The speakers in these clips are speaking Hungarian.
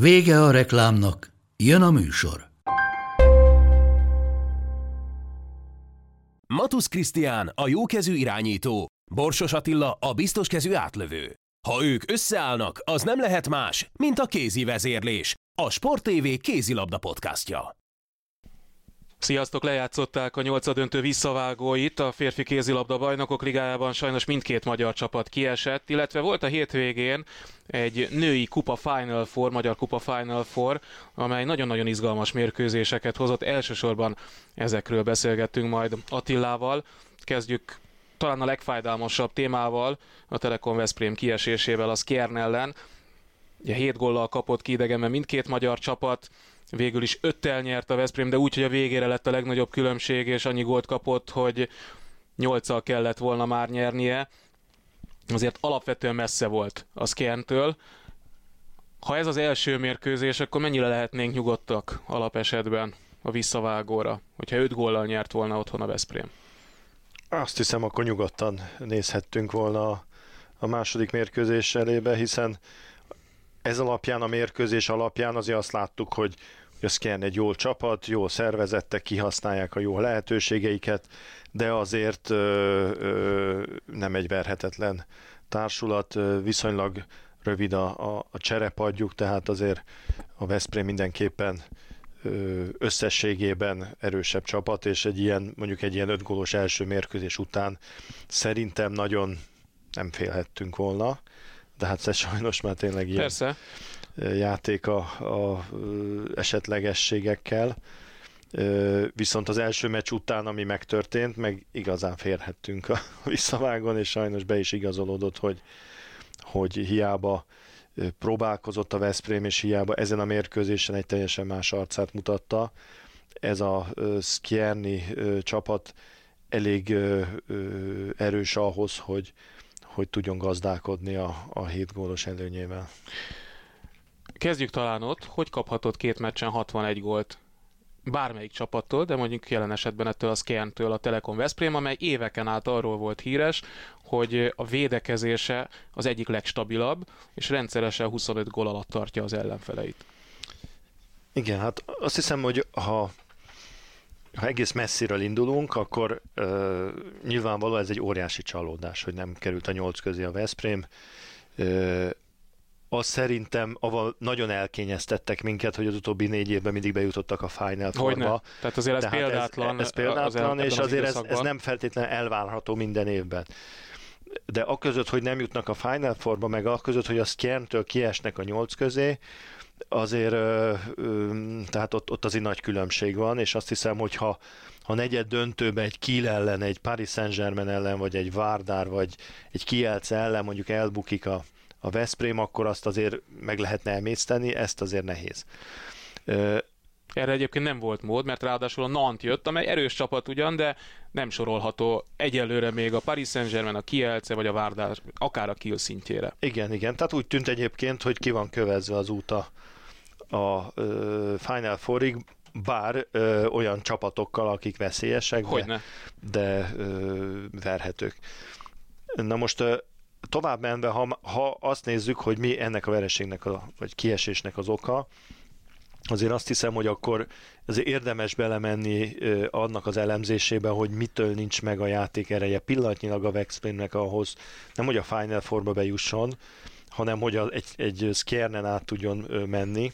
Vége a reklámnak, jön a műsor. Matusz Krisztián a jókezű irányító, Borsos Attila a biztoskezű átlövő. Ha ők összeállnak, az nem lehet más, mint a kézi vezérlés, a Sport TV kézilabda podcastja. Sziasztok, lejátszották a nyolcadöntő visszavágóit. A férfi kézilabda bajnokok ligájában sajnos mindkét magyar csapat kiesett, illetve volt a hétvégén egy női kupa Final Four, magyar kupa Final Four, amely nagyon-nagyon izgalmas mérkőzéseket hozott. Elsősorban ezekről beszélgettünk majd Attilával. Kezdjük talán a legfájdalmasabb témával, a Telekom Veszprém kiesésével, az Kern ellen. Ugye 7 góllal kapott ki idegenben mindkét magyar csapat, végül is öttel nyert a Veszprém, de úgy, hogy a végére lett a legnagyobb különbség, és annyi gólt kapott, hogy nyolccal kellett volna már nyernie. Azért alapvetően messze volt a Skjentől. Ha ez az első mérkőzés, akkor mennyire lehetnénk nyugodtak alapesetben a visszavágóra, hogyha öt góllal nyert volna otthon a Veszprém? Azt hiszem, akkor nyugodtan nézhettünk volna a második mérkőzés elébe, hiszen ez alapján, a mérkőzés alapján azért azt láttuk, hogy a Skern egy jó csapat, jó szervezettek, kihasználják a jó lehetőségeiket, de azért ö, ö, nem egy verhetetlen társulat, viszonylag rövid a, a, a cserepadjuk, tehát azért a Veszprém mindenképpen összességében erősebb csapat, és egy ilyen, mondjuk egy ilyen ötgólos első mérkőzés után szerintem nagyon nem félhettünk volna de hát ez sajnos már tényleg ilyen Persze. játék a, a esetlegességekkel. Viszont az első meccs után, ami megtörtént, meg igazán férhettünk a visszavágon, és sajnos be is igazolódott, hogy, hogy hiába próbálkozott a Veszprém, és hiába ezen a mérkőzésen egy teljesen más arcát mutatta. Ez a Skierni csapat elég erős ahhoz, hogy, hogy tudjon gazdálkodni a, a 7 gólos előnyével. Kezdjük talán ott, hogy kaphatott két meccsen 61 gólt bármelyik csapattól, de mondjuk jelen esetben ettől a Skjern-től a Telekom Veszprém, amely éveken át arról volt híres, hogy a védekezése az egyik legstabilabb, és rendszeresen 25 gól alatt tartja az ellenfeleit. Igen, hát azt hiszem, hogy ha ha egész messziről indulunk, akkor uh, nyilvánvaló ez egy óriási csalódás, hogy nem került a nyolc közé a Veszprém. Uh, azt szerintem, avval nagyon elkényeztettek minket, hogy az utóbbi négy évben mindig bejutottak a Final Four-ba. Tehát azért ez Tehát példátlan. Ez, ez példátlan, az és azért ez, ez nem feltétlenül elvárható minden évben. De a között, hogy nem jutnak a Final Four-ba, meg a között, hogy a Skjerntől kiesnek a nyolc közé, azért tehát ott, ott azért nagy különbség van, és azt hiszem, hogy ha, ha negyed döntőben egy Kiel ellen, egy Paris Saint-Germain ellen, vagy egy Vardar, vagy egy Kielce ellen mondjuk elbukik a, a Veszprém, akkor azt azért meg lehetne emészteni, ezt azért nehéz. Erre egyébként nem volt mód, mert ráadásul a Nant jött, amely erős csapat ugyan, de nem sorolható egyelőre még a Paris Saint-Germain, a Kielce vagy a Várdár, akár a Kiel szintjére. Igen, igen. Tehát úgy tűnt egyébként, hogy ki van kövezve az út a, a Final Fourig, bár ö, olyan csapatokkal, akik veszélyesek, Hogyne. de, de ö, verhetők. Na most ö, tovább menve, ha, ha azt nézzük, hogy mi ennek a vereségnek, a, vagy kiesésnek az oka, azért azt hiszem, hogy akkor ez érdemes belemenni annak az elemzésébe, hogy mitől nincs meg a játék ereje pillanatnyilag a Vexplénnek ahhoz, nem hogy a Final Four-ba bejusson, hanem hogy egy, egy Skjernen át tudjon menni.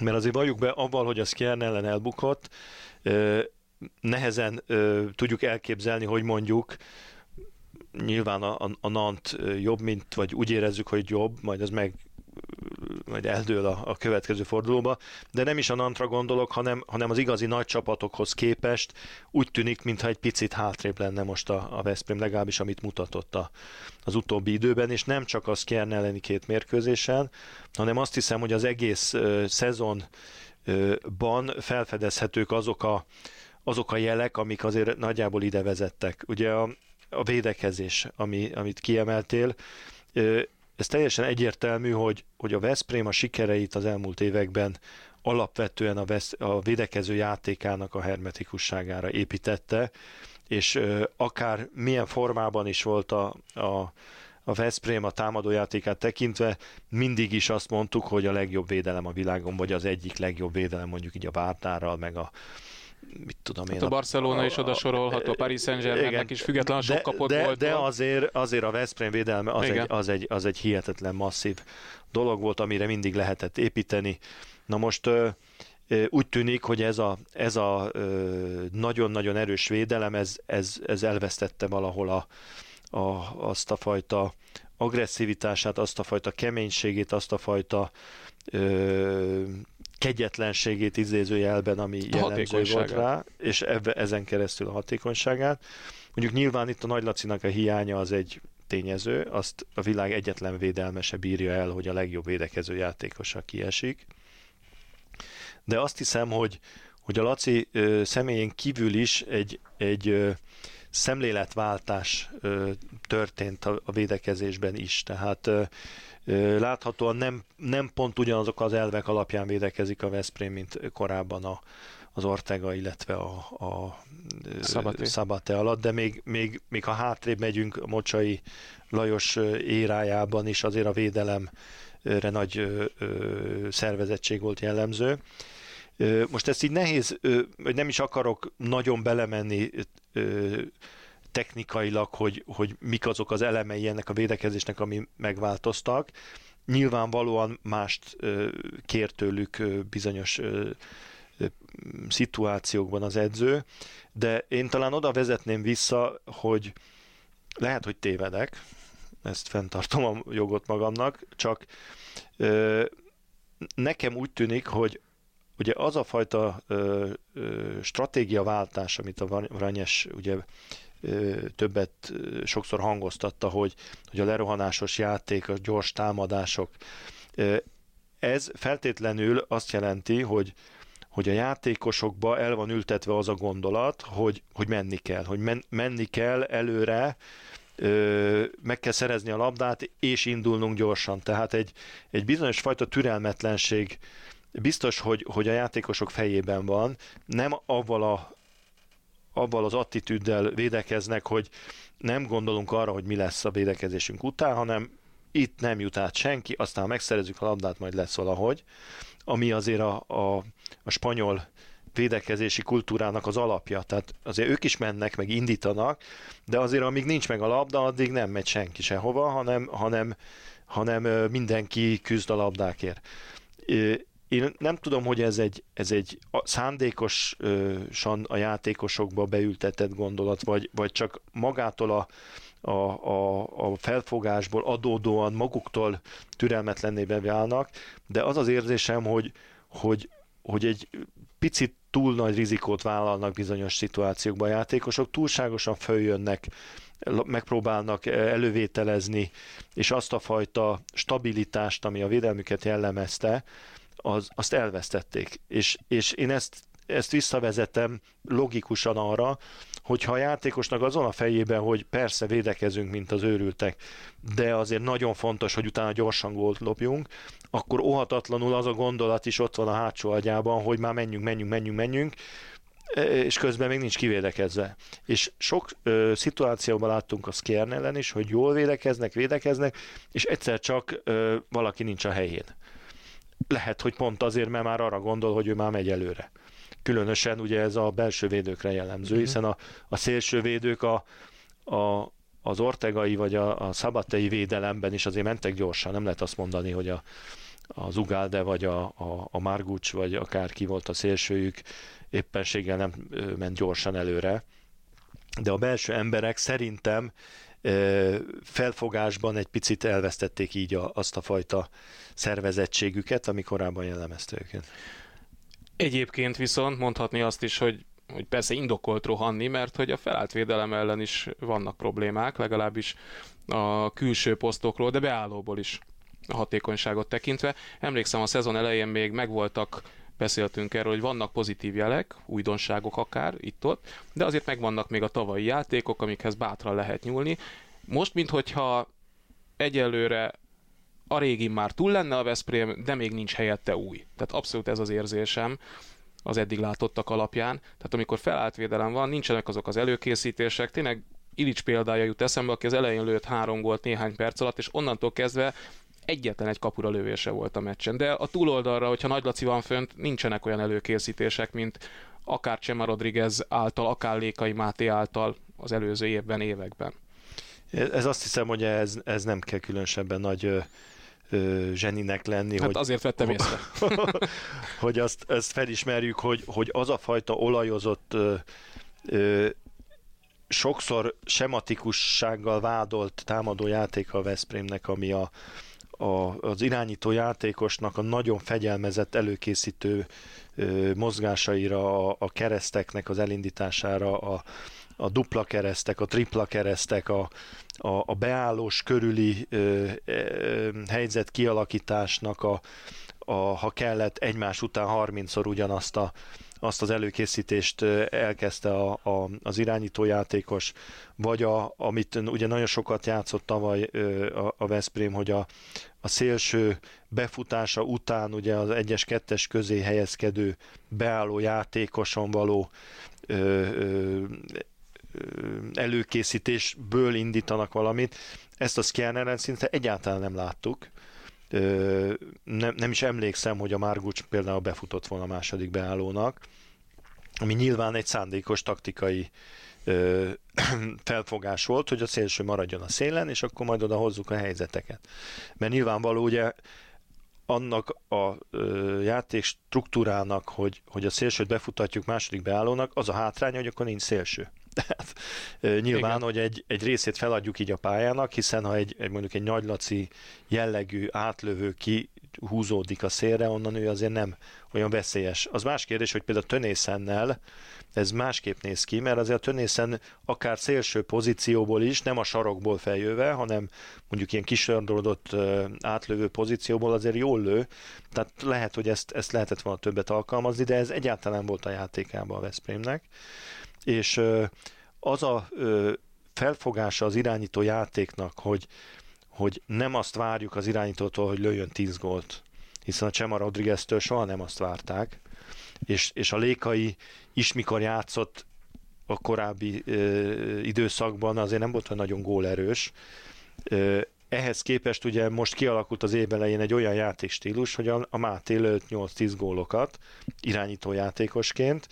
Mert azért valljuk be, avval, hogy a Skjern ellen elbukott, nehezen tudjuk elképzelni, hogy mondjuk nyilván a, a, a Nant jobb, mint, vagy úgy érezzük, hogy jobb, majd ez meg majd eldől a, a következő fordulóba, de nem is a Nantra gondolok, hanem, hanem az igazi nagy csapatokhoz képest úgy tűnik, mintha egy picit hátrébb lenne most a, a Veszprém, legalábbis amit mutatott a, az utóbbi időben, és nem csak az Kern elleni két mérkőzésen, hanem azt hiszem, hogy az egész uh, szezonban felfedezhetők azok a, azok a jelek, amik azért nagyjából ide vezettek. Ugye a, a védekezés, ami, amit kiemeltél, ez teljesen egyértelmű, hogy, hogy a Veszprém a sikereit az elmúlt években alapvetően a, vesz, a védekező játékának a hermetikusságára építette, és akár milyen formában is volt a, a, a Veszprém a támadójátékát tekintve, mindig is azt mondtuk, hogy a legjobb védelem a világon, vagy az egyik legjobb védelem mondjuk így a Vártárral, meg a, mit tudom én. Hát a Barcelona a, is oda sorolható, a Paris Saint-Germainnek is független sok kapott de, volt. De azért, azért a Veszprém védelme az egy, az, egy, az egy hihetetlen masszív dolog volt, amire mindig lehetett építeni. Na most úgy tűnik, hogy ez a, ez a nagyon-nagyon erős védelem, ez, ez, ez elvesztette valahol a, a, azt a fajta agresszivitását, azt a fajta keménységét, azt a fajta ö, kegyetlenségét idézőjelben, ami jellemző volt rá, és ebbe, ezen keresztül a hatékonyságát. Mondjuk nyilván itt a Nagy Lacinak a hiánya az egy tényező, azt a világ egyetlen védelmese bírja el, hogy a legjobb védekező játékosa kiesik. De azt hiszem, hogy, hogy a Laci ö, személyén kívül is egy, egy ö, szemléletváltás ö, történt a, a védekezésben is. Tehát ö, Láthatóan nem, nem pont ugyanazok az elvek alapján védekezik a Veszprém, mint korábban a, az Ortega, illetve a, a Szabate. Szabate alatt, de még, még, még ha hátrébb megyünk a Mocsai Lajos érájában is azért a védelemre nagy ö, ö, szervezettség volt jellemző. Most ezt így nehéz, vagy nem is akarok nagyon belemenni technikailag, hogy, hogy mik azok az elemei ennek a védekezésnek, ami megváltoztak. Nyilvánvalóan mást kér tőlük bizonyos szituációkban az edző, de én talán oda vezetném vissza, hogy lehet, hogy tévedek, ezt fenntartom a jogot magamnak, csak nekem úgy tűnik, hogy ugye az a fajta ö, ö, stratégiaváltás, amit a Vranyes ugye többet sokszor hangoztatta, hogy, hogy a lerohanásos játék, a gyors támadások, ez feltétlenül azt jelenti, hogy, hogy a játékosokba el van ültetve az a gondolat, hogy, hogy menni kell, hogy men, menni kell előre, meg kell szerezni a labdát, és indulnunk gyorsan. Tehát egy, egy bizonyos fajta türelmetlenség biztos, hogy, hogy a játékosok fejében van, nem avval a avval az attitűddel védekeznek, hogy nem gondolunk arra, hogy mi lesz a védekezésünk után, hanem itt nem jut át senki, aztán megszerezzük a labdát, majd lesz valahogy, ami azért a, a, a spanyol védekezési kultúrának az alapja. Tehát azért ők is mennek, meg indítanak, de azért amíg nincs meg a labda, addig nem megy senki sehova, hanem, hanem, hanem mindenki küzd a labdákért. Én nem tudom, hogy ez egy, ez egy szándékosan a játékosokba beültetett gondolat, vagy, vagy csak magától a, a, a, a felfogásból adódóan maguktól türelmetlenné válnak, de az az érzésem, hogy, hogy, hogy egy picit túl nagy rizikót vállalnak bizonyos szituációkban a játékosok, túlságosan följönnek, megpróbálnak elővételezni, és azt a fajta stabilitást, ami a védelmüket jellemezte, az, azt elvesztették. És, és én ezt, ezt visszavezetem logikusan arra, hogyha a játékosnak azon a fejében, hogy persze védekezünk, mint az őrültek, de azért nagyon fontos, hogy utána gyorsan gólt lopjunk, akkor óhatatlanul az a gondolat is ott van a hátsó agyában, hogy már menjünk, menjünk, menjünk, menjünk, és közben még nincs kivédekezve. És sok ö, szituációban láttunk a Skjern ellen is, hogy jól védekeznek, védekeznek, és egyszer csak ö, valaki nincs a helyén lehet, hogy pont azért, mert már arra gondol, hogy ő már megy előre. Különösen ugye ez a belső védőkre jellemző, uh-huh. hiszen a, a szélső védők a, a, az ortegai vagy a, a szabatei védelemben is azért mentek gyorsan, nem lehet azt mondani, hogy a, az Ugalde vagy a, a, a Margucs vagy akárki volt a szélsőjük éppenséggel nem ment gyorsan előre, de a belső emberek szerintem felfogásban egy picit elvesztették így a, azt a fajta szervezettségüket, ami korábban jellemezte őket. Egyébként viszont mondhatni azt is, hogy hogy persze indokolt rohanni, mert hogy a felállt védelem ellen is vannak problémák, legalábbis a külső posztokról, de beállóból is a hatékonyságot tekintve. Emlékszem, a szezon elején még megvoltak beszéltünk erről, hogy vannak pozitív jelek, újdonságok akár itt-ott, de azért megvannak még a tavalyi játékok, amikhez bátran lehet nyúlni. Most, minthogyha egyelőre a régi már túl lenne a Veszprém, de még nincs helyette új. Tehát abszolút ez az érzésem az eddig látottak alapján. Tehát amikor felállt védelem van, nincsenek azok az előkészítések, tényleg Ilics példája jut eszembe, aki az elején lőtt három gólt néhány perc alatt, és onnantól kezdve egyetlen egy kapura lövése volt a meccsen. De a túloldalra, hogyha Nagy Laci van fönt, nincsenek olyan előkészítések, mint akár Csema Rodriguez által, akár Lékai Máté által az előző évben, években. Ez azt hiszem, hogy ez, ez nem kell különösebben nagy ö, ö, zseninek lenni. Hát hogy, azért vettem észre. hogy azt, ezt felismerjük, hogy, hogy az a fajta olajozott ö, ö, sokszor sematikussággal vádolt támadó játék a Veszprémnek, ami a, a, az irányító játékosnak a nagyon fegyelmezett előkészítő ö, mozgásaira, a, a kereszteknek az elindítására, a, a dupla keresztek, a tripla keresztek, a, a, a beállós körüli ö, ö, helyzet kialakításnak, a, a, ha kellett egymás után 30-szor ugyanazt a azt az előkészítést elkezdte a, a, az irányítójátékos, vagy a, amit ugye nagyon sokat játszott tavaly a, a Veszprém, hogy a, a szélső befutása után ugye az egyes kettes közé helyezkedő beálló játékoson való ö, ö, előkészítésből indítanak valamit. Ezt a Skjerneren szinte egyáltalán nem láttuk. Nem, nem is emlékszem, hogy a Margucs például befutott volna a második beállónak, ami nyilván egy szándékos taktikai ö, felfogás volt, hogy a szélső maradjon a szélen, és akkor majd oda hozzuk a helyzeteket. Mert nyilvánvaló ugye annak a ö, játék struktúrának, hogy, hogy a szélsőt befutatjuk második beállónak, az a hátránya, hogy akkor nincs szélső. Tehát nyilván, Igen. hogy egy, egy részét feladjuk így a pályának, hiszen ha egy, egy mondjuk egy nagylaci jellegű átlövő ki húzódik a szélre, onnan ő azért nem olyan veszélyes. Az más kérdés, hogy például Tönészennel ez másképp néz ki, mert azért a Tönészen akár szélső pozícióból is, nem a sarokból feljöve, hanem mondjuk ilyen kisördolódott átlövő pozícióból azért jól lő, tehát lehet, hogy ezt, ezt lehetett volna többet alkalmazni, de ez egyáltalán volt a játékában a Veszprémnek. És az a felfogása az irányító játéknak, hogy, hogy nem azt várjuk az irányítótól, hogy lőjön 10 gólt, hiszen a Csema Rodriguez-től soha nem azt várták, és, és a Lékai is mikor játszott a korábbi ö, időszakban azért nem volt olyan nagyon gólerős. Ö, ehhez képest ugye most kialakult az év elején egy olyan játékstílus, hogy a, a Máté lőtt 8-10 gólokat irányító játékosként,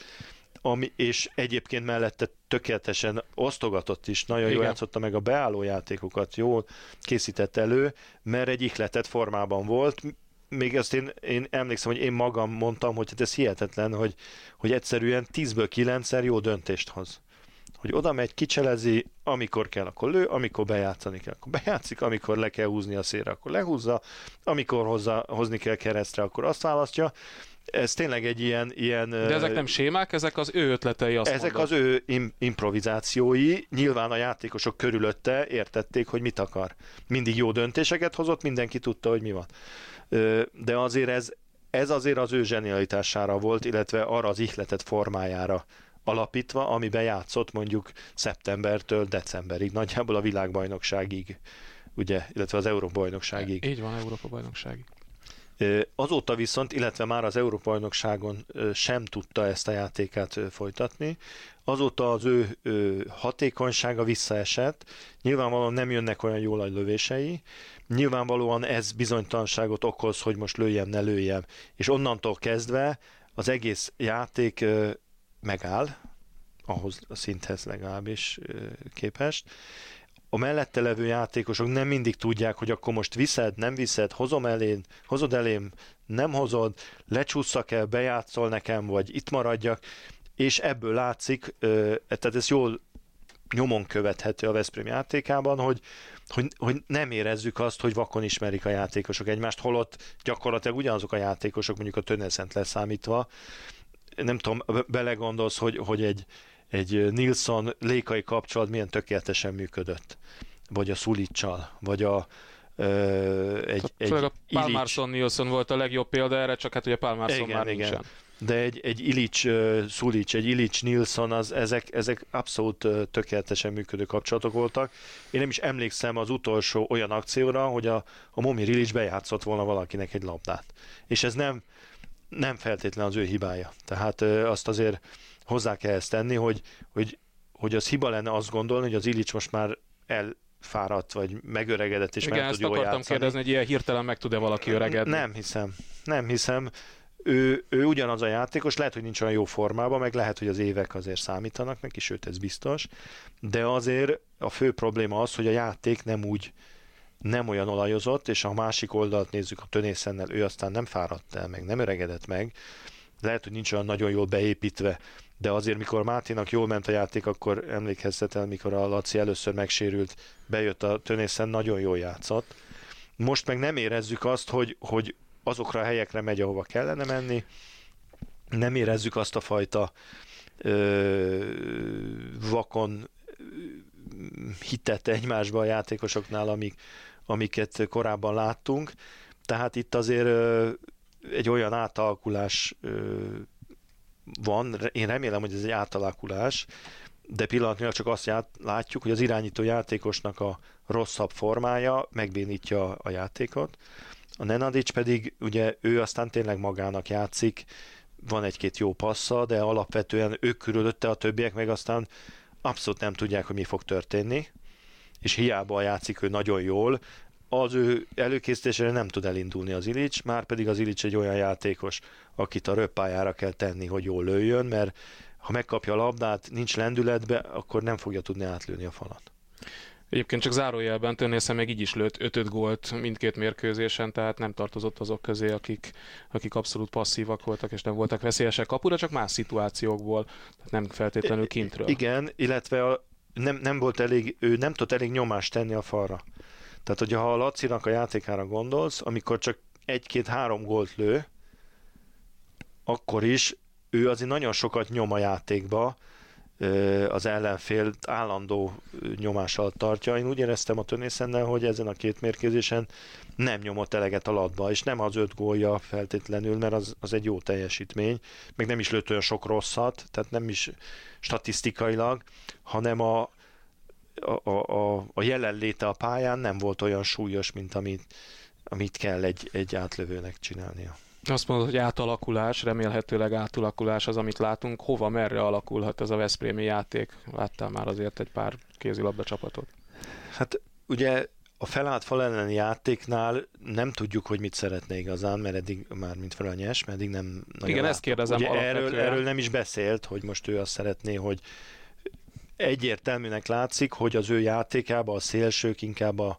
ami, és egyébként mellette tökéletesen osztogatott is, nagyon Igen. jól játszotta meg a beálló játékokat, jól készített elő, mert egy ihletett formában volt, még azt én, én emlékszem, hogy én magam mondtam, hogy hát ez hihetetlen, hogy, hogy egyszerűen 10-ből 9-szer jó döntést hoz. Hogy oda megy, kicselezi, amikor kell, akkor lő, amikor bejátszani kell, akkor bejátszik, amikor le kell húzni a szélre, akkor lehúzza, amikor hozzá, hozni kell keresztre, akkor azt választja. Ez tényleg egy ilyen... ilyen De ezek nem sémák, ezek az ő ötletei, azt Ezek mondod. az ő im- improvizációi, nyilván a játékosok körülötte értették, hogy mit akar. Mindig jó döntéseket hozott, mindenki tudta, hogy mi van de azért ez, ez azért az ő zsenialitására volt, illetve arra az ihletet formájára alapítva, amiben játszott mondjuk szeptembertől decemberig, nagyjából a világbajnokságig, ugye, illetve az Európa-bajnokságig. Így van, Európa-bajnokságig. Azóta viszont, illetve már az Európa-bajnokságon sem tudta ezt a játékát folytatni, azóta az ő, hatékonysága visszaesett, nyilvánvalóan nem jönnek olyan jól a lövései, nyilvánvalóan ez bizonytalanságot okoz, hogy most lőjem, ne lőjem, és onnantól kezdve az egész játék megáll, ahhoz a szinthez legalábbis képest. A mellette levő játékosok nem mindig tudják, hogy akkor most viszed, nem viszed, hozom elén, hozod elém, nem hozod, lecsúszak el, bejátszol nekem, vagy itt maradjak, és ebből látszik, tehát ezt jól nyomon követhető a Veszprém játékában, hogy, hogy, hogy nem érezzük azt, hogy vakon ismerik a játékosok egymást, holott gyakorlatilag ugyanazok a játékosok, mondjuk a Töneszent leszámítva. Nem tudom, belegondolsz, hogy, hogy egy, egy Nilsson lékai kapcsolat milyen tökéletesen működött. Vagy a Szulicsal, vagy a, egy, egy a Palmarson Nilsson volt a legjobb példa erre, csak hát ugye Palmarson igen, már igen. nincsen de egy, egy Ilic Szulic, egy Ilic Nilsson, az, ezek, ezek abszolút tökéletesen működő kapcsolatok voltak. Én nem is emlékszem az utolsó olyan akcióra, hogy a, a Momir Ilic bejátszott volna valakinek egy labdát. És ez nem, nem feltétlen az ő hibája. Tehát azt azért hozzá kell ezt tenni, hogy, hogy, hogy az hiba lenne azt gondolni, hogy az Ilic most már el fáradt, vagy megöregedett, és Igen, meg tud jól akartam játszani. kérdezni, hogy ilyen hirtelen meg tud-e valaki öregedni? Nem hiszem. Nem hiszem ő, ő ugyanaz a játékos, lehet, hogy nincs olyan jó formában, meg lehet, hogy az évek azért számítanak neki, sőt ez biztos, de azért a fő probléma az, hogy a játék nem úgy nem olyan olajozott, és a másik oldalt nézzük a tönészennel, ő aztán nem fáradt el, meg nem öregedett meg, lehet, hogy nincs olyan nagyon jól beépítve, de azért, mikor Máténak jól ment a játék, akkor emlékezzetel, mikor a Laci először megsérült, bejött a tönészen, nagyon jól játszott. Most meg nem érezzük azt, hogy, hogy azokra a helyekre megy, ahova kellene menni. Nem érezzük azt a fajta ö, vakon hitet egymásba a játékosoknál, amik, amiket korábban láttunk. Tehát itt azért egy olyan átalakulás van, én remélem, hogy ez egy átalakulás, de pillanatnyilag csak azt ját, látjuk, hogy az irányító játékosnak a rosszabb formája megbénítja a játékot, a Nenadic pedig, ugye ő aztán tényleg magának játszik, van egy-két jó passza, de alapvetően ők körülötte a többiek meg aztán abszolút nem tudják, hogy mi fog történni, és hiába játszik ő nagyon jól, az ő előkészítésére nem tud elindulni az Ilics, már pedig az Ilics egy olyan játékos, akit a röppájára kell tenni, hogy jól lőjön, mert ha megkapja a labdát, nincs lendületbe, akkor nem fogja tudni átlőni a falat. Egyébként csak zárójelben Tönnészem meg így is lőtt 5 gólt mindkét mérkőzésen, tehát nem tartozott azok közé, akik, akik abszolút passzívak voltak, és nem voltak veszélyesek kapura, csak más szituációkból, tehát nem feltétlenül kintről. Igen, illetve a, nem, nem volt elég, ő nem tudott elég nyomást tenni a falra. Tehát, hogyha a Lacinak a játékára gondolsz, amikor csak egy-két-három gólt lő, akkor is ő azért nagyon sokat nyom a játékba, az ellenfél állandó nyomás alatt tartja. Én úgy éreztem a Tönészennel, hogy ezen a két mérkőzésen nem nyomott eleget a latba, és nem az öt gólja feltétlenül, mert az, az egy jó teljesítmény, meg nem is lőtt olyan sok rosszat, tehát nem is statisztikailag, hanem a, a, a, a jelenléte a pályán nem volt olyan súlyos, mint amit, amit kell egy, egy átlövőnek csinálnia. Azt mondod, hogy átalakulás, remélhetőleg átalakulás az, amit látunk. Hova, merre alakulhat ez a Veszprémi játék? Láttál már azért egy pár kézilabda csapatot? Hát ugye a felállt fal elleni játéknál nem tudjuk, hogy mit szeretne igazán, mert eddig már mint felanyes, mert eddig nem nagyon Igen, látom. ezt kérdezem Ugye erről, erről nem is beszélt, hogy most ő azt szeretné, hogy egyértelműnek látszik, hogy az ő játékában a szélsők inkább a,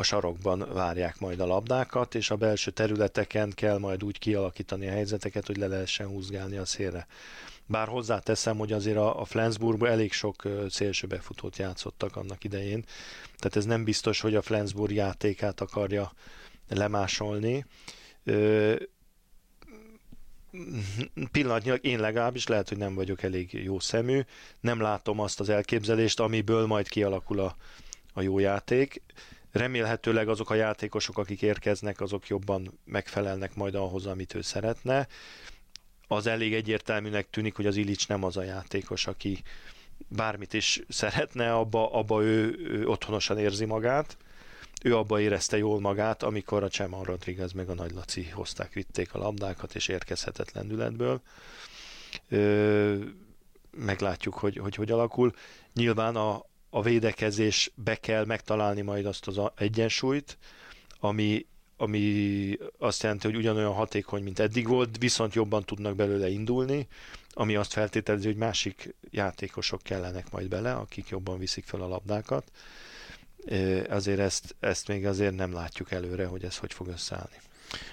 a sarokban várják majd a labdákat, és a belső területeken kell majd úgy kialakítani a helyzeteket, hogy le lehessen húzgálni a szélre. Bár hozzáteszem, hogy azért a, a Flensburgban elég sok szélsőbefutót játszottak annak idején, tehát ez nem biztos, hogy a Flensburg játékát akarja lemásolni. pillanatnyilag én legalábbis lehet, hogy nem vagyok elég jó szemű, nem látom azt az elképzelést, amiből majd kialakul a, a jó játék. Remélhetőleg azok a játékosok, akik érkeznek, azok jobban megfelelnek majd ahhoz, amit ő szeretne. Az elég egyértelműnek tűnik, hogy az Ilics nem az a játékos, aki bármit is szeretne, abba, abba ő, ő otthonosan érzi magát. Ő abba érezte jól magát, amikor a Cseman Rodriguez meg a Nagy Laci hozták, vitték a labdákat, és érkezhetett lendületből. Ö, meglátjuk, hogy, hogy hogy alakul. Nyilván a, a védekezésbe kell megtalálni majd azt az egyensúlyt, ami, ami azt jelenti, hogy ugyanolyan hatékony, mint eddig volt, viszont jobban tudnak belőle indulni, ami azt feltételezi, hogy másik játékosok kellenek majd bele, akik jobban viszik fel a labdákat. Azért ezt, ezt még azért nem látjuk előre, hogy ez hogy fog összeállni.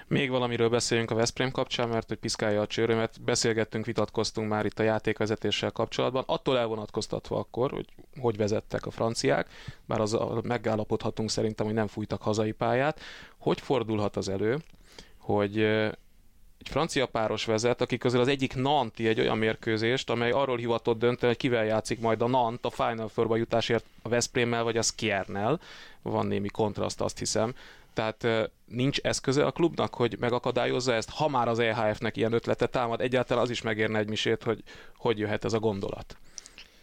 Még valamiről beszéljünk a Veszprém kapcsán, mert hogy piszkálja a csőrömet. Beszélgettünk, vitatkoztunk már itt a játékvezetéssel kapcsolatban. Attól elvonatkoztatva akkor, hogy hogy vezettek a franciák, bár az megállapodhatunk szerintem, hogy nem fújtak hazai pályát. Hogy fordulhat az elő, hogy egy francia páros vezet, aki közül az egyik Nanti egy olyan mérkőzést, amely arról hivatott dönteni, hogy kivel játszik majd a Nant a Final four jutásért a Veszprémmel vagy a Skiernel. Van némi kontraszt, azt hiszem. Tehát nincs eszköze a klubnak, hogy megakadályozza ezt, ha már az EHF-nek ilyen ötlete támad, egyáltalán az is megérne egy misét, hogy hogy jöhet ez a gondolat.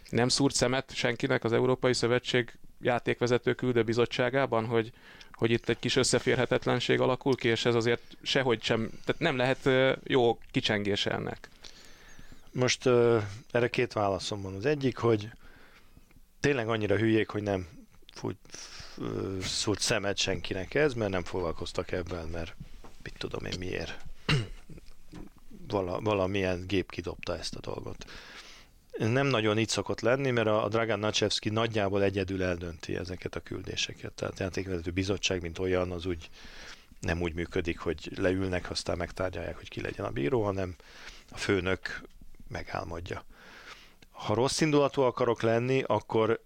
Nem szúrt szemet senkinek az Európai Szövetség játékvezető küldő bizottságában, hogy, hogy itt egy kis összeférhetetlenség alakul ki, és ez azért sehogy sem, tehát nem lehet jó kicsengése ennek. Most uh, erre két válaszom van. Az egyik, hogy tényleg annyira hülyék, hogy nem fújt, szúrt szemet senkinek ez, mert nem foglalkoztak ebben, mert mit tudom én miért. Vala, valamilyen gép kidobta ezt a dolgot. Nem nagyon így szokott lenni, mert a Dragan Nacsevski nagyjából egyedül eldönti ezeket a küldéseket. Tehát játékvezető bizottság, mint olyan, az úgy nem úgy működik, hogy leülnek, aztán megtárgyalják, hogy ki legyen a bíró, hanem a főnök megálmodja. Ha rossz indulatú akarok lenni, akkor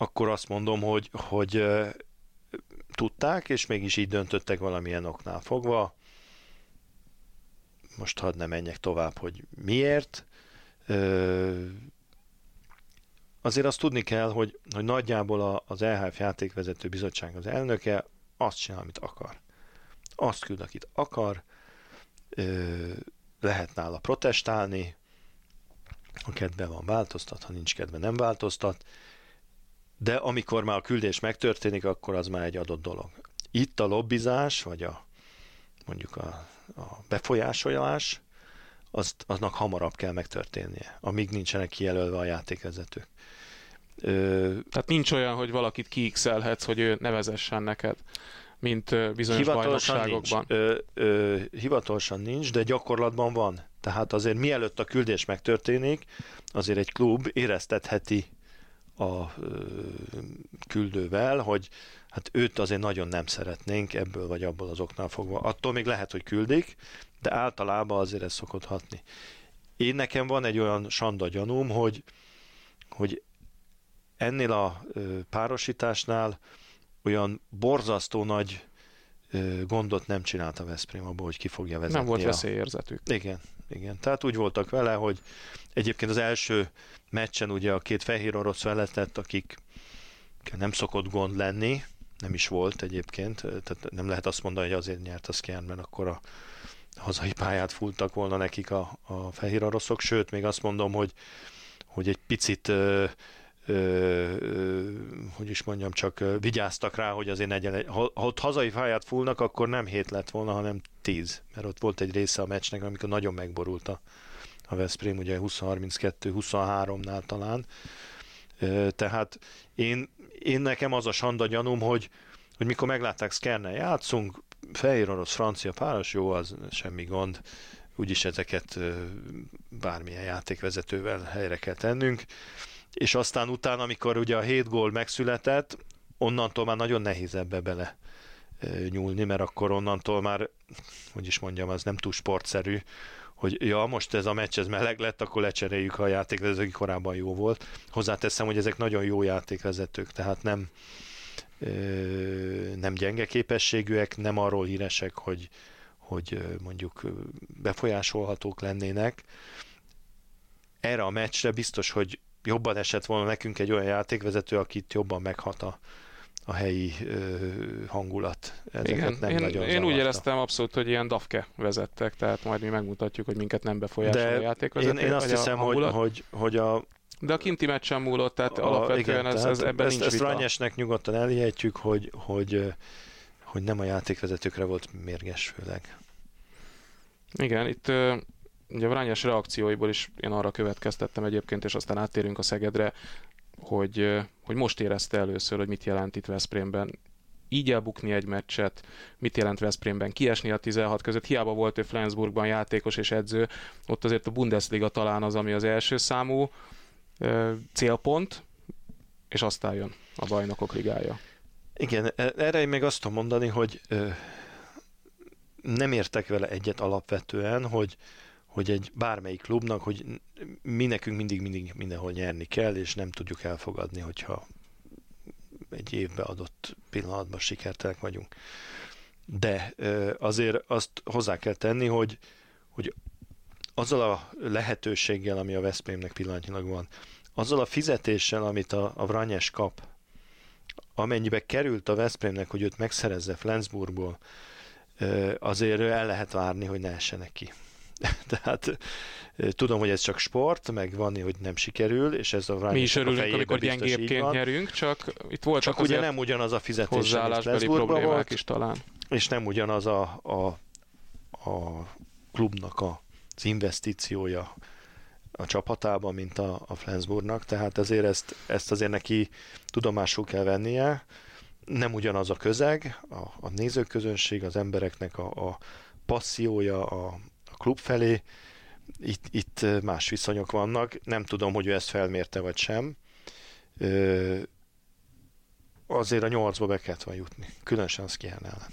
akkor azt mondom, hogy, hogy tudták, és mégis így döntöttek valamilyen oknál fogva. Most hadd ne menjek tovább, hogy miért. Azért azt tudni kell, hogy, hogy nagyjából az EHF játékvezető bizottság az elnöke azt csinál, amit akar. Azt küld, akit akar, lehet nála protestálni, ha kedve van változtat, ha nincs kedve nem változtat, de amikor már a küldés megtörténik, akkor az már egy adott dolog. Itt a lobbizás, vagy a mondjuk a, a befolyásolás, azt, aznak hamarabb kell megtörténnie, amíg nincsenek kijelölve a játékvezetők. Ö, Tehát nincs olyan, hogy valakit kiixelhetsz, hogy ő nevezessen neked, mint bizonyos bajnokságokban. Nincs. Ö, ö, hivatalosan nincs, de gyakorlatban van. Tehát azért mielőtt a küldés megtörténik, azért egy klub éreztetheti a küldővel, hogy hát őt azért nagyon nem szeretnénk ebből vagy abból az oknál fogva. Attól még lehet, hogy küldik, de általában azért ez szokott hatni. Én nekem van egy olyan sanda gyanúm, hogy, hogy ennél a párosításnál olyan borzasztó nagy gondot nem csinált a Veszprém abból, hogy ki fogja vezetni. Nem volt veszélyérzetük. Igen, igen. Tehát úgy voltak vele, hogy egyébként az első meccsen ugye a két fehér orosz veletett, akik nem szokott gond lenni, nem is volt egyébként, tehát nem lehet azt mondani, hogy azért nyert a Skjern, mert akkor a hazai pályát fúltak volna nekik a, a fehér oroszok, sőt, még azt mondom, hogy, hogy egy picit hogy is mondjam, csak vigyáztak rá, hogy azért egyen, ha, ha ott hazai pályát fúlnak, akkor nem hét lett volna, hanem tíz, mert ott volt egy része a meccsnek, amikor nagyon megborult a, a Veszprém, ugye 20-32-23-nál talán. Tehát én, én nekem az a sanda gyanúm, hogy, hogy mikor meglátták Skernel játszunk, fehér orosz, francia páros, jó, az semmi gond, úgyis ezeket bármilyen játékvezetővel helyre kell tennünk. És aztán utána, amikor ugye a hét gól megszületett, onnantól már nagyon nehéz ebbe bele nyúlni, mert akkor onnantól már, hogy is mondjam, az nem túl sportszerű, hogy ja, most ez a meccs ez meleg lett, akkor lecseréljük a játékvezetők, aki korábban jó volt. Hozzáteszem, hogy ezek nagyon jó játékvezetők, tehát nem, nem gyenge képességűek, nem arról híresek, hogy, hogy mondjuk befolyásolhatók lennének. Erre a meccsre biztos, hogy jobban esett volna nekünk egy olyan játékvezető, akit jobban meghat a, a helyi ö, hangulat. Ezeket Igen, nem én, nagyon én úgy éreztem abszolút, hogy ilyen dafke vezettek, tehát majd mi megmutatjuk, hogy minket nem befolyásol a játékvezető. Én, én azt hiszem, hogy, hogy, hogy a de a kinti meccsen múlott, tehát a, alapvetően igen, ez, ez, ebben ezt, nincs ezt Rányesnek nyugodtan elhihetjük, hogy, hogy, hogy nem a játékvezetőkre volt mérges főleg. Igen, itt ugye a Rányes reakcióiból is én arra következtettem egyébként, és aztán áttérünk a Szegedre, hogy, hogy most érezte először, hogy mit jelent itt Veszprémben így elbukni egy meccset, mit jelent Veszprémben kiesni a 16 között, hiába volt ő Flensburgban játékos és edző, ott azért a Bundesliga talán az, ami az első számú célpont, és aztán jön a bajnokok ligája. Igen, e, erre én még azt tudom mondani, hogy nem értek vele egyet alapvetően, hogy, hogy egy bármelyik klubnak, hogy mi nekünk mindig, mindig mindenhol nyerni kell, és nem tudjuk elfogadni, hogyha egy évbe adott pillanatban sikertelenek vagyunk. De azért azt hozzá kell tenni, hogy, hogy azzal a lehetőséggel, ami a Veszprémnek pillanatnyilag van, azzal a fizetéssel, amit a, a Vranyes kap, amennyibe került a Veszprémnek, hogy őt megszerezze Flensburgból, azért el lehet várni, hogy ne essenek ki. Tehát tudom, hogy ez csak sport, meg van, hogy nem sikerül, és ez a Mi is örülünk, amikor gyengébbként nyerünk, csak itt volt csak ugye nem ugyanaz a fizetés, hozzáállásbeli problémák volt, is talán. És nem ugyanaz a, a, a klubnak a, az investíciója a csapatában, mint a, a Flensburgnak, tehát ezért ezt, ezt azért neki tudomásul kell vennie. Nem ugyanaz a közeg, a, a nézőközönség, az embereknek a, a passziója a klub felé, itt, itt más viszonyok vannak. Nem tudom, hogy ő ezt felmérte vagy sem. Azért a nyolcba be kellett van jutni, különösen az Kiel ellen.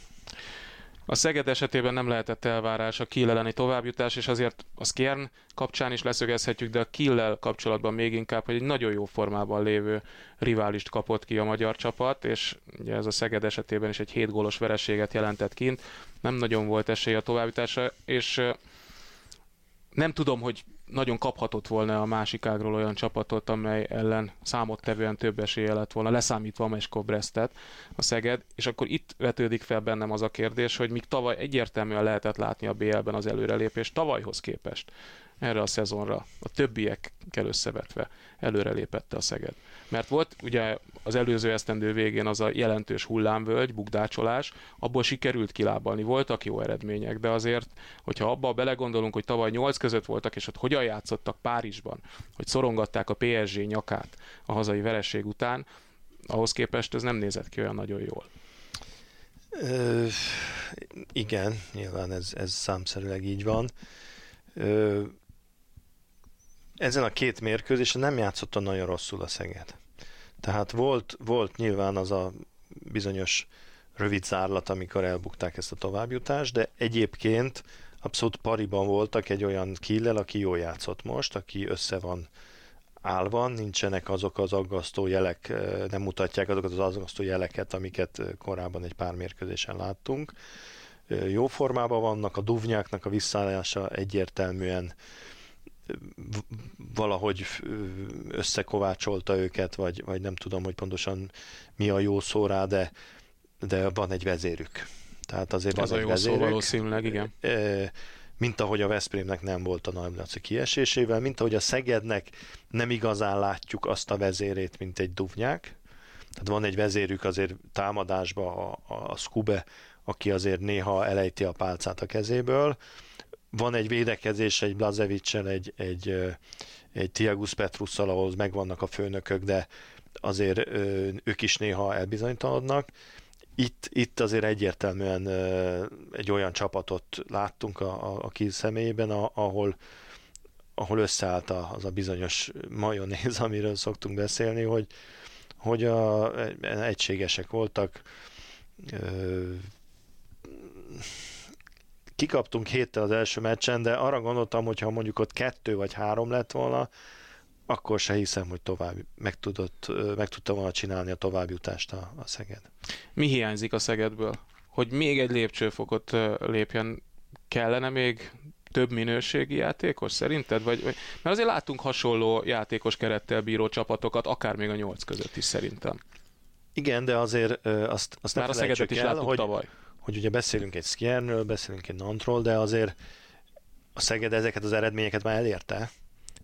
A Szeged esetében nem lehetett elvárás a Kiel elleni továbbjutás, és azért a Skjern kapcsán is leszögezhetjük, de a Kiel kapcsolatban még inkább, hogy egy nagyon jó formában lévő riválist kapott ki a magyar csapat, és ugye ez a Szeged esetében is egy 7 gólos vereséget jelentett kint. Nem nagyon volt esély a továbbjutásra, és nem tudom, hogy nagyon kaphatott volna a másik ágról olyan csapatot, amely ellen számottevően több esélye lett volna, leszámítva a Meskov Brestet, a Szeged, és akkor itt vetődik fel bennem az a kérdés, hogy míg tavaly egyértelműen lehetett látni a BL-ben az előrelépést tavalyhoz képest erre a szezonra, a többiekkel összevetve előrelépette a Szeged. Mert volt ugye az előző esztendő végén az a jelentős hullámvölgy, bukdácsolás, abból sikerült kilábalni, voltak jó eredmények, de azért, hogyha abba belegondolunk, hogy tavaly 8 között voltak, és ott hogyan játszottak Párizsban, hogy szorongatták a PSG nyakát a hazai vereség után, ahhoz képest ez nem nézett ki olyan nagyon jól. Ö, igen, nyilván ez, ez számszerűleg így van. Ö, ezen a két mérkőzésen nem játszotta nagyon rosszul a Szeged. Tehát volt, volt nyilván az a bizonyos rövid zárlat, amikor elbukták ezt a továbbjutást, de egyébként abszolút pariban voltak egy olyan killel, aki jól játszott most, aki össze van állva, nincsenek azok az aggasztó jelek, nem mutatják azokat az aggasztó jeleket, amiket korábban egy pár mérkőzésen láttunk. Jó formában vannak, a duvnyáknak a visszaállása egyértelműen valahogy összekovácsolta őket, vagy, vagy nem tudom, hogy pontosan mi a jó szó rá, de, de van egy vezérük. Tehát azért Ez van a egy jó vezérük. szó valószínűleg, igen. Mint ahogy a Veszprémnek nem volt a Nagylaci kiesésével, mint ahogy a Szegednek nem igazán látjuk azt a vezérét, mint egy duvnyák. Tehát van egy vezérük azért támadásba, a, a Skube, aki azért néha elejti a pálcát a kezéből, van egy védekezés egy Blazevicsel, egy, egy, egy Tiagus Petrusszal, ahol megvannak a főnökök, de azért ők is néha elbizonytalanodnak. Itt, itt azért egyértelműen egy olyan csapatot láttunk a, a, a Kiel személyében, ahol, ahol összeállt az a bizonyos majonéz, amiről szoktunk beszélni, hogy, hogy a, egységesek voltak, kikaptunk héttel az első meccsen, de arra gondoltam, hogy ha mondjuk ott kettő vagy három lett volna, akkor se hiszem, hogy tovább meg, tudott, meg tudta volna csinálni a továbbjutást a, a Szeged. Mi hiányzik a Szegedből? Hogy még egy lépcsőfokot lépjen, kellene még több minőségi játékos szerinted? Vagy, vagy, mert azért látunk hasonló játékos kerettel bíró csapatokat, akár még a nyolc között is szerintem. Igen, de azért azt, azt Már a Szegedet is el, láttuk hogy, tavaly hogy ugye beszélünk egy Skjernről, beszélünk egy Nantról, de azért a Szeged ezeket az eredményeket már elérte,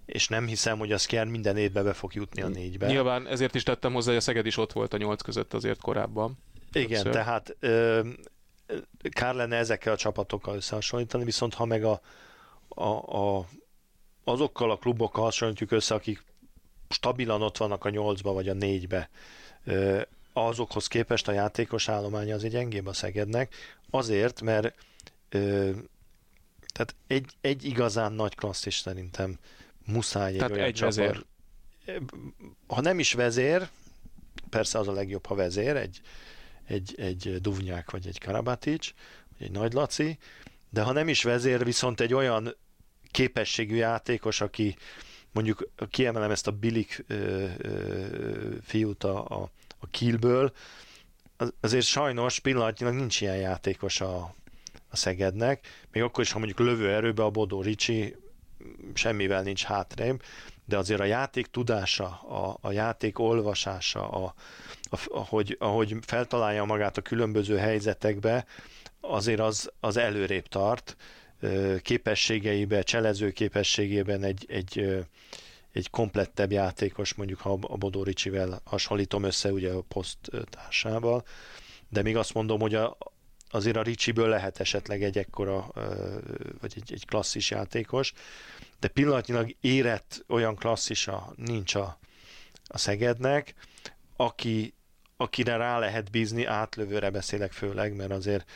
és nem hiszem, hogy a Skjern minden évben be fog jutni a négybe. Nyilván ezért is tettem hozzá, hogy a Szeged is ott volt a nyolc között azért korábban. Igen, Többször. tehát ö, kár lenne ezekkel a csapatokkal összehasonlítani, viszont ha meg a, a, a, azokkal a klubokkal hasonlítjuk össze, akik stabilan ott vannak a nyolcba vagy a négybe, azokhoz képest a játékos állománya az egy gyengébb a Szegednek, azért, mert ö, tehát egy, egy igazán nagy klasszis szerintem muszáj egy tehát olyan egy csapat. Vezér. Ha nem is vezér, persze az a legjobb, ha vezér, egy, egy, egy Duvnyák vagy egy Karabatics, egy nagy Laci, de ha nem is vezér, viszont egy olyan képességű játékos, aki mondjuk kiemelem ezt a Bilik ö, ö, fiút a, a, a Kielből, az, azért sajnos pillanatnyilag nincs ilyen játékos a, a Szegednek, még akkor is, ha mondjuk lövő erőbe a Bodó Ricsi semmivel nincs hátrébb, de azért a játék tudása, a, a játék olvasása, a, a, ahogy, ahogy feltalálja magát a különböző helyzetekbe, azért az, az előrébb tart, képességeibe, cselező képességében egy, egy, egy komplettebb játékos, mondjuk ha a Bodó Ricsivel hasonlítom össze ugye a poszttársával, de még azt mondom, hogy a, azért a Ricsiből lehet esetleg egy ekkora, vagy egy, egy klasszis játékos, de pillanatnyilag érett olyan klasszisa nincs a, a Szegednek, aki, akire rá lehet bízni, átlövőre beszélek főleg, mert azért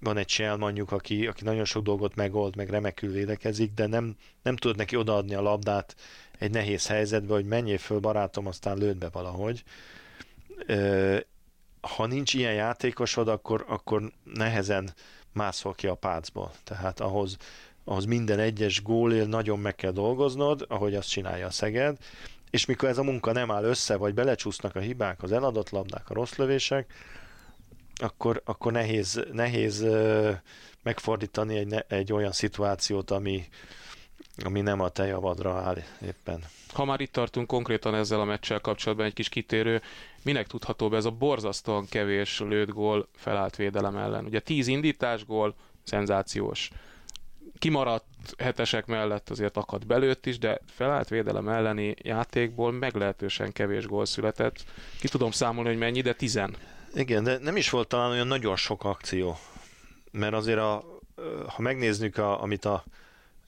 van egy Shell mondjuk, aki, aki nagyon sok dolgot megold, meg remekül védekezik, de nem, nem tud neki odaadni a labdát egy nehéz helyzetbe, hogy menjél föl barátom, aztán lőd be valahogy. Ha nincs ilyen játékosod, akkor, akkor nehezen mászol ki a pácból. Tehát ahhoz, ahhoz minden egyes gólért nagyon meg kell dolgoznod, ahogy azt csinálja a Szeged, és mikor ez a munka nem áll össze, vagy belecsúsznak a hibák, az eladott labdák, a rossz lövések, akkor, akkor nehéz, nehéz megfordítani egy, egy olyan szituációt, ami, ami nem a te javadra áll éppen. Ha már itt tartunk konkrétan ezzel a meccsel kapcsolatban egy kis kitérő, minek tudható be ez a borzasztóan kevés lőtt gól felállt védelem ellen? Ugye 10 indítás gól, szenzációs. Kimaradt hetesek mellett azért akad belőtt is, de felállt védelem elleni játékból meglehetősen kevés gól született. Ki tudom számolni, hogy mennyi, de 10. Igen, de nem is volt talán olyan nagyon sok akció. Mert azért, a, ha megnézzük, a, amit a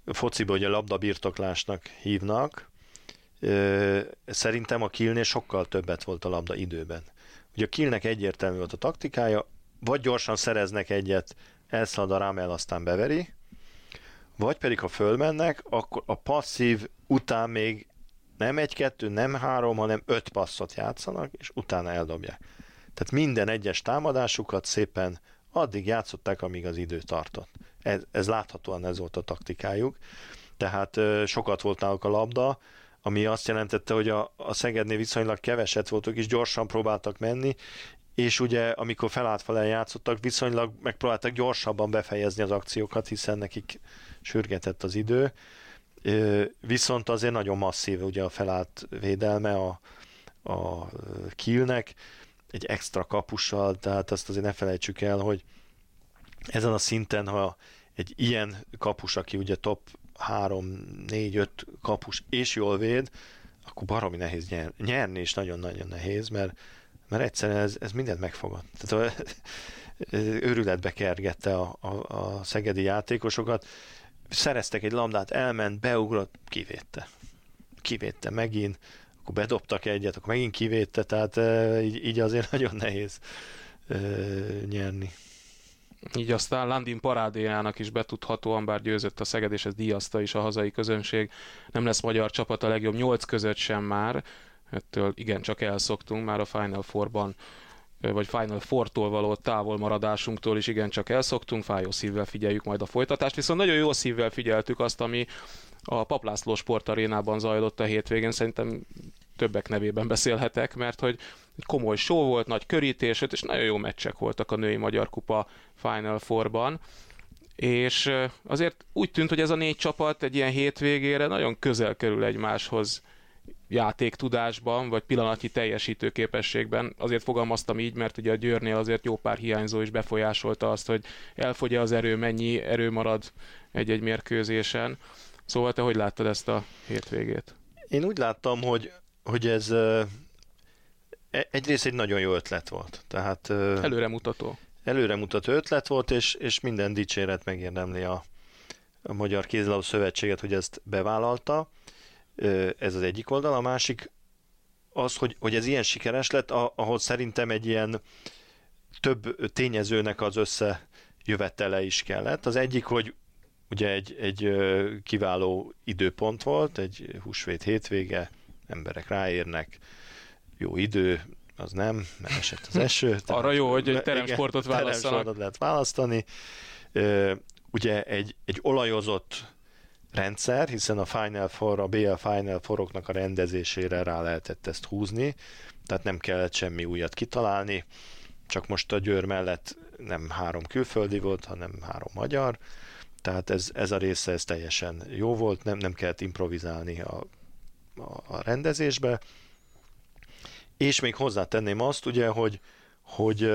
fociban ugye labdabirtoklásnak hívnak, szerintem a Kilnél sokkal többet volt a labda időben. Ugye a Kilnek egyértelmű volt a taktikája, vagy gyorsan szereznek egyet, elszalad a rámel, aztán beveri, vagy pedig ha fölmennek, akkor a passzív után még nem egy-kettő, nem három, hanem öt passzot játszanak, és utána eldobják. Tehát minden egyes támadásukat szépen addig játszották, amíg az idő tartott. Ez, ez láthatóan ez volt a taktikájuk. Tehát sokat volt náluk a labda, ami azt jelentette, hogy a, a Szegednél viszonylag keveset voltak, és gyorsan próbáltak menni, és ugye amikor felátfelen játszottak, viszonylag megpróbáltak gyorsabban befejezni az akciókat, hiszen nekik sürgetett az idő. Viszont azért nagyon masszív ugye a felállt védelme a, a Kielnek, egy extra kapussal, tehát azt azért ne felejtsük el, hogy ezen a szinten, ha egy ilyen kapus, aki ugye top 3, 4, 5 kapus és jól véd, akkor baromi nehéz nyer, nyerni, és nagyon-nagyon nehéz, mert, mert egyszerűen ez, ez mindent megfogad. Tehát őrületbe kergette a, a, a szegedi játékosokat, szereztek egy lambdát, elment, beugrott, kivédte. Kivédte megint, akkor bedobtak egyet, akkor megint kivédte, tehát így, így azért nagyon nehéz nyerni. Így aztán Landin parádéjának is betudhatóan, bár győzött a Szeged, és ez díjazta is a hazai közönség. Nem lesz magyar csapat a legjobb nyolc között sem már, ettől igencsak elszoktunk már a Final Four-ban vagy Final Four-tól való távol maradásunktól is igencsak elszoktunk, fájó szívvel figyeljük majd a folytatást, viszont nagyon jó szívvel figyeltük azt, ami a Paplászló sportarénában zajlott a hétvégén, szerintem többek nevében beszélhetek, mert hogy egy komoly show volt, nagy körítés, és nagyon jó meccsek voltak a női Magyar Kupa Final Four-ban és azért úgy tűnt, hogy ez a négy csapat egy ilyen hétvégére nagyon közel kerül egymáshoz játéktudásban, vagy pillanatnyi teljesítő képességben. Azért fogalmaztam így, mert ugye a Győrnél azért jó pár hiányzó is befolyásolta azt, hogy elfogy az erő, mennyi erő marad egy-egy mérkőzésen. Szóval te hogy láttad ezt a hétvégét? Én úgy láttam, hogy, hogy ez e, egyrészt egy nagyon jó ötlet volt. Tehát, előremutató. Előremutató ötlet volt, és, és minden dicséret megérdemli a, a Magyar Kézilabda Szövetséget, hogy ezt bevállalta. Ez az egyik oldal. A másik az, hogy, hogy ez ilyen sikeres lett, ahhoz szerintem egy ilyen több tényezőnek az összejövetele is kellett. Az egyik, hogy ugye egy, egy kiváló időpont volt, egy húsvét hétvége, emberek ráérnek, jó idő, az nem, mert esett az eső. Arra jó, hogy egy teremsportot választanak. lehet választani, ugye egy, egy olajozott rendszer, hiszen a Final Four, a BL Final Foroknak a rendezésére rá lehetett ezt húzni, tehát nem kellett semmi újat kitalálni, csak most a Győr mellett nem három külföldi volt, hanem három magyar, tehát ez, ez a része ez teljesen jó volt, nem, nem kellett improvizálni a, a, rendezésbe. És még hozzátenném azt, ugye, hogy, hogy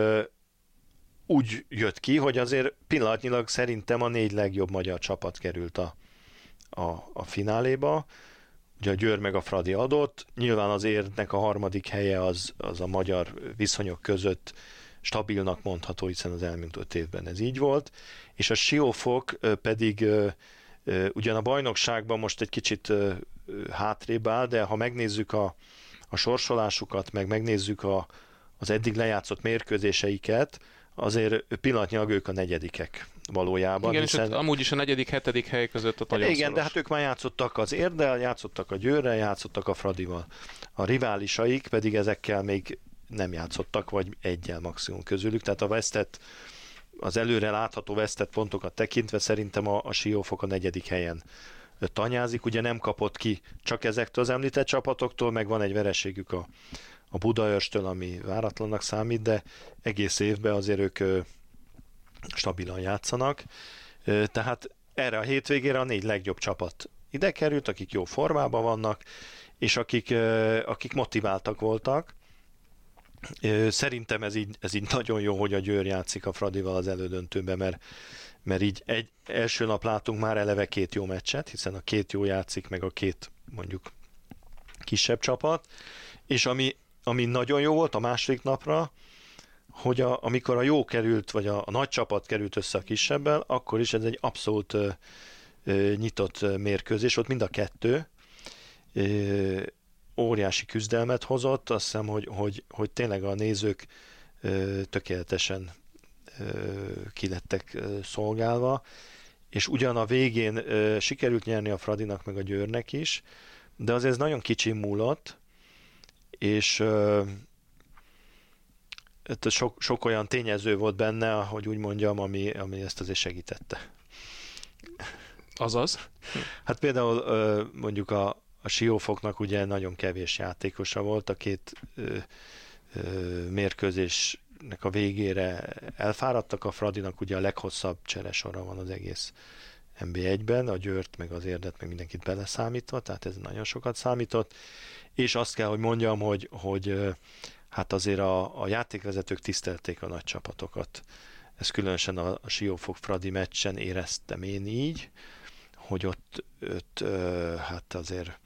úgy jött ki, hogy azért pillanatnyilag szerintem a négy legjobb magyar csapat került a, a, a fináléba. Ugye a Győr meg a Fradi adott, nyilván az érnek a harmadik helye az, az a magyar viszonyok között stabilnak mondható, hiszen az elmúlt öt évben ez így volt, és a Siófok pedig ugyan a bajnokságban most egy kicsit hátrébb áll, de ha megnézzük a, a sorsolásukat, meg megnézzük a, az eddig lejátszott mérkőzéseiket, azért pillanatnyilag ők a negyedikek valójában. Igen, hiszen... és amúgy is a negyedik, hetedik hely között a nagyon Igen, szoros. de hát ők már játszottak az Érdel, játszottak a Győrrel, játszottak a Fradival. A riválisaik pedig ezekkel még nem játszottak, vagy egyel maximum közülük, tehát a vesztett, az előre látható vesztett pontokat tekintve szerintem a, a Siófok a negyedik helyen tanyázik, ugye nem kapott ki csak ezektől az említett csapatoktól, meg van egy vereségük a, a Budaörstől, ami váratlannak számít, de egész évben azért ők stabilan játszanak. Tehát erre a hétvégére a négy legjobb csapat ide került, akik jó formában vannak, és akik, akik motiváltak voltak. Szerintem ez így, ez így nagyon jó, hogy a Győr játszik a Fradival az elődöntőbe, mert, mert így egy első nap látunk már eleve két jó meccset, hiszen a két jó játszik, meg a két mondjuk kisebb csapat, és ami, ami nagyon jó volt a második napra, hogy a, amikor a jó került, vagy a, a nagy csapat került össze a kisebbel, akkor is ez egy abszolút ö, ö, nyitott mérkőzés, ott mind a kettő. Ö, óriási küzdelmet hozott, azt hiszem, hogy, hogy, hogy tényleg a nézők ö, tökéletesen ö, szolgálva, és ugyan a végén sikerült nyerni a Fradinak meg a Győrnek is, de azért ez nagyon kicsi múlott, és ö, sok, sok olyan tényező volt benne, hogy úgy mondjam, ami, ami ezt azért segítette. Azaz? Hát például mondjuk a, a Siófoknak ugye nagyon kevés játékosa volt, a két ö, ö, mérkőzésnek a végére elfáradtak, a Fradinak ugye a leghosszabb cseresora van az egész NB1-ben, a Győrt, meg az Érdet, meg mindenkit beleszámítva, tehát ez nagyon sokat számított, és azt kell, hogy mondjam, hogy, hogy hát azért a, a játékvezetők tisztelték a nagy csapatokat. Ez különösen a, a Siófok Fradi meccsen éreztem én így, hogy ott, ott hát azért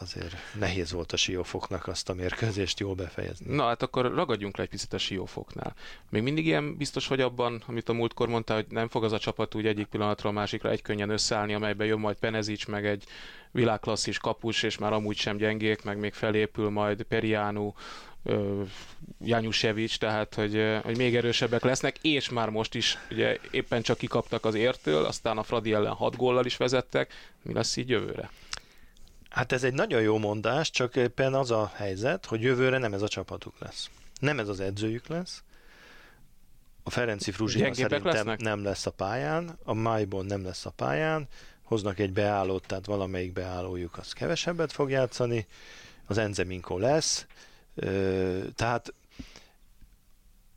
azért nehéz volt a siófoknak azt a mérkőzést jól befejezni. Na hát akkor ragadjunk le egy picit a siófoknál. Még mindig ilyen biztos vagy abban, amit a múltkor mondta, hogy nem fog az a csapat úgy egyik pillanatról a másikra egy könnyen összeállni, amelyben jön majd Penezics, meg egy világklasszis kapus, és már amúgy sem gyengék, meg még felépül majd Periánu, Janusevic, tehát hogy, hogy még erősebbek lesznek, és már most is ugye éppen csak kikaptak az értől, aztán a Fradi ellen 6 góllal is vezettek. Mi lesz így jövőre? Hát ez egy nagyon jó mondás, csak éppen az a helyzet, hogy jövőre nem ez a csapatuk lesz. Nem ez az edzőjük lesz. A Ferenci Fruzsina szerintem lesznek? nem lesz a pályán, a Májban nem lesz a pályán, hoznak egy beállót, tehát valamelyik beállójuk az kevesebbet fog játszani, az Enzeminko lesz, tehát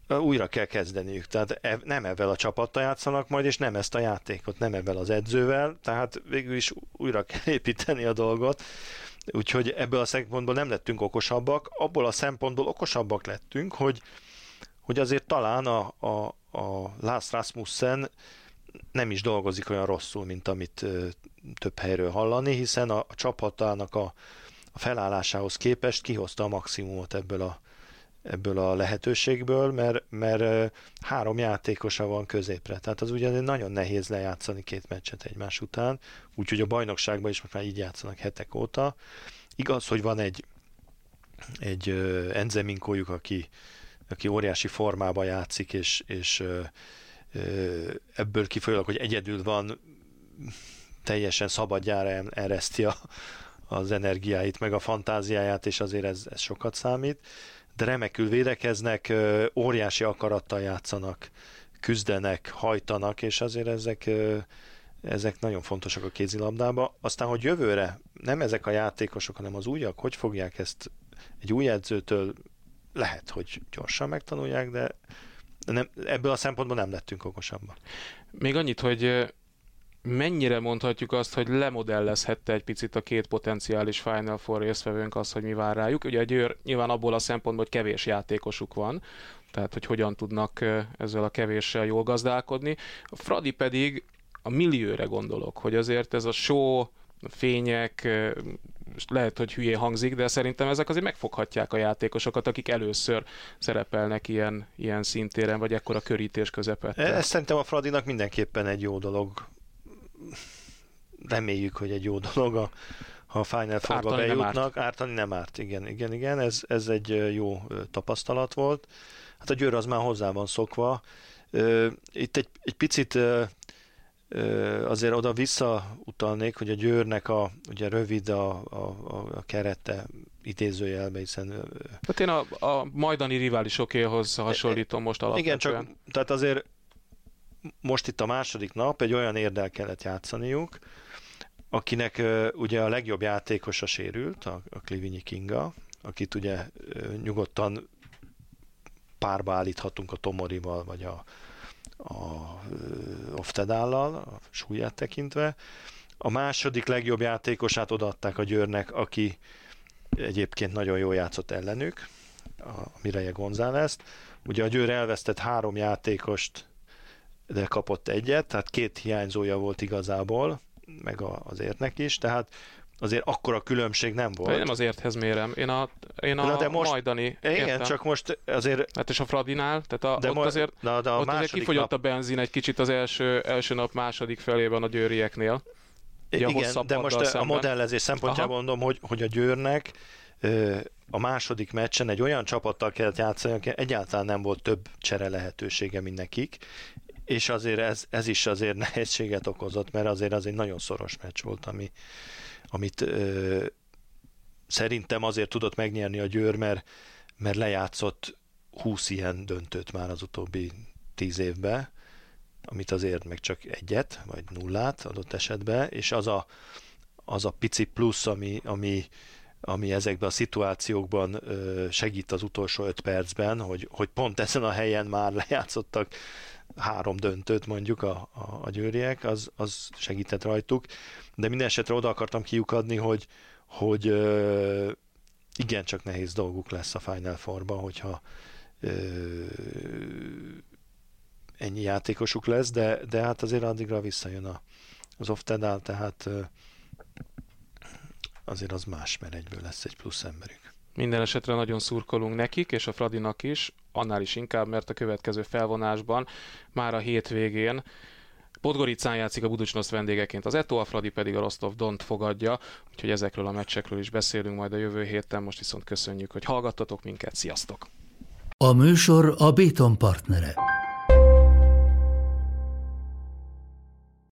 újra kell kezdeniük. Tehát nem ebben a csapattal játszanak majd, és nem ezt a játékot, nem ebben az edzővel, tehát végül is újra kell építeni a dolgot. Úgyhogy ebből a szempontból nem lettünk okosabbak, abból a szempontból okosabbak lettünk, hogy, hogy azért talán a, a, a Lars Rasmussen nem is dolgozik olyan rosszul, mint amit ö, több helyről hallani, hiszen a, a csapatának a, a felállásához képest kihozta a maximumot ebből a, ebből a lehetőségből, mert, mert három játékosa van középre. Tehát az ugye nagyon nehéz lejátszani két meccset egymás után, úgyhogy a bajnokságban is most már így játszanak hetek óta. Igaz, hogy van egy, egy enzeminkójuk, aki, aki óriási formában játszik, és, és ebből kifolyólag, hogy egyedül van, teljesen szabadjára ereszti a, az energiáit, meg a fantáziáját, és azért ez, ez sokat számít de remekül védekeznek, óriási akarattal játszanak küzdenek, hajtanak, és azért ezek, ezek nagyon fontosak a kézilabdába. Aztán, hogy jövőre nem ezek a játékosok, hanem az újak, hogy fogják ezt egy új edzőtől lehet, hogy gyorsan megtanulják, de nem, ebből a szempontból nem lettünk okosabban. Még annyit, hogy mennyire mondhatjuk azt, hogy lemodellezhette egy picit a két potenciális Final Four résztvevőnk azt, hogy mi vár rájuk. Ugye a Győr nyilván abból a szempontból, hogy kevés játékosuk van, tehát hogy hogyan tudnak ezzel a kevéssel jól gazdálkodni. A Fradi pedig a millióre gondolok, hogy azért ez a show, a fények, lehet, hogy hülyé hangzik, de szerintem ezek azért megfoghatják a játékosokat, akik először szerepelnek ilyen, ilyen szintéren, vagy ekkora körítés közepette. Ez szerintem a Fradinak mindenképpen egy jó dolog. Reméljük, hogy egy jó dolog a, ha a Final Four-ba bejutnak. Nem árt. Ártani nem árt, igen, igen, igen. Ez, ez egy jó tapasztalat volt. Hát a Győr az már hozzá van szokva. Itt egy, egy picit azért oda visszautalnék, hogy a Győrnek a ugye rövid a, a, a kerete idézőjelbe, hiszen... Hát én a, a majdani riválisokéhoz hasonlítom most alapvetően. Igen, csak tehát azért most itt a második nap egy olyan érdel kellett játszaniuk, akinek ugye a legjobb játékosa sérült, a, a Klivinyi Kinga, akit ugye nyugodtan párba állíthatunk a Tomorival, vagy a, a Oftedállal, a súlyát tekintve. A második legjobb játékosát odaadták a Győrnek, aki egyébként nagyon jól játszott ellenük, a Mireje González. Ugye a Győr elvesztett három játékost, de kapott egyet, tehát két hiányzója volt igazából, meg az értnek is, tehát azért akkora különbség nem volt. Én nem az érthez mérem, én a, én a na de most, majdani Igen, értem. csak most azért... Hát és a Fradinál, tehát a, de ott, mo- azért, na, de a ott azért kifogyott nap... a benzin egy kicsit az első, első nap második felében a győrieknél. Ugye Igen, de most a, szemben. a modellezés szempontjából Aha. mondom, hogy, hogy a Győrnek a második meccsen egy olyan csapattal kellett játszani, aki egyáltalán nem volt több csere lehetősége, mint nekik, és azért ez, ez is azért nehézséget okozott, mert azért az egy nagyon szoros meccs volt, ami, amit ö, szerintem azért tudott megnyerni a Győr, mert, mert lejátszott 20 ilyen döntőt már az utóbbi 10 évben, amit azért meg csak egyet, vagy nullát adott esetben, és az a, az a pici plusz, ami, ami, ami ezekben a szituációkban segít az utolsó öt percben, hogy, hogy pont ezen a helyen már lejátszottak három döntőt mondjuk a, a, a győriek, az, az segített rajtuk, de minden esetre oda akartam kiukadni, hogy, hogy igen, csak nehéz dolguk lesz a Final Four-ba, hogyha ö, ennyi játékosuk lesz, de, de hát azért addigra visszajön a, az Oftedal, tehát ö, azért az más, mert egyből lesz egy plusz emberük. Minden esetre nagyon szurkolunk nekik, és a Fradinak is, annál is inkább, mert a következő felvonásban már a hétvégén Podgoricán játszik a Buducsnosz vendégeként az Eto, a Fradi pedig a Rostov Dont fogadja, úgyhogy ezekről a meccsekről is beszélünk majd a jövő héten, most viszont köszönjük, hogy hallgattatok minket, sziasztok! A műsor a Béton partnere.